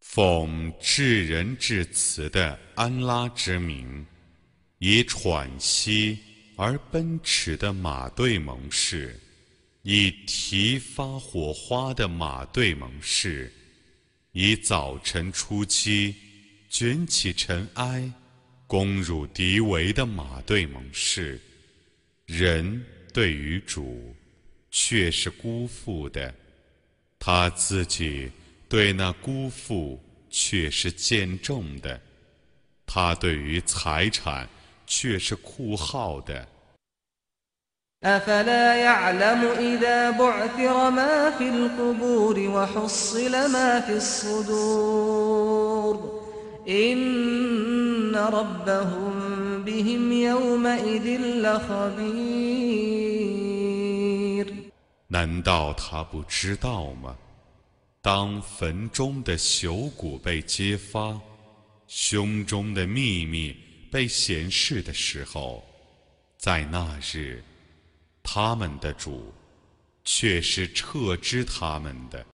奉至仁至慈的安拉之名，以喘息而奔驰的马队盟誓，以提发火花的马队盟誓，以早晨初期卷起尘埃。攻入敌围的马队猛士，人对于主，却是辜负的；他自己对那辜负，却是见重的；他对于财产，却是酷耗的。难道他不知道吗？当坟中的朽骨被揭发，胸中的秘密被显示的时候，在那日，他们的主却是撤之他们的。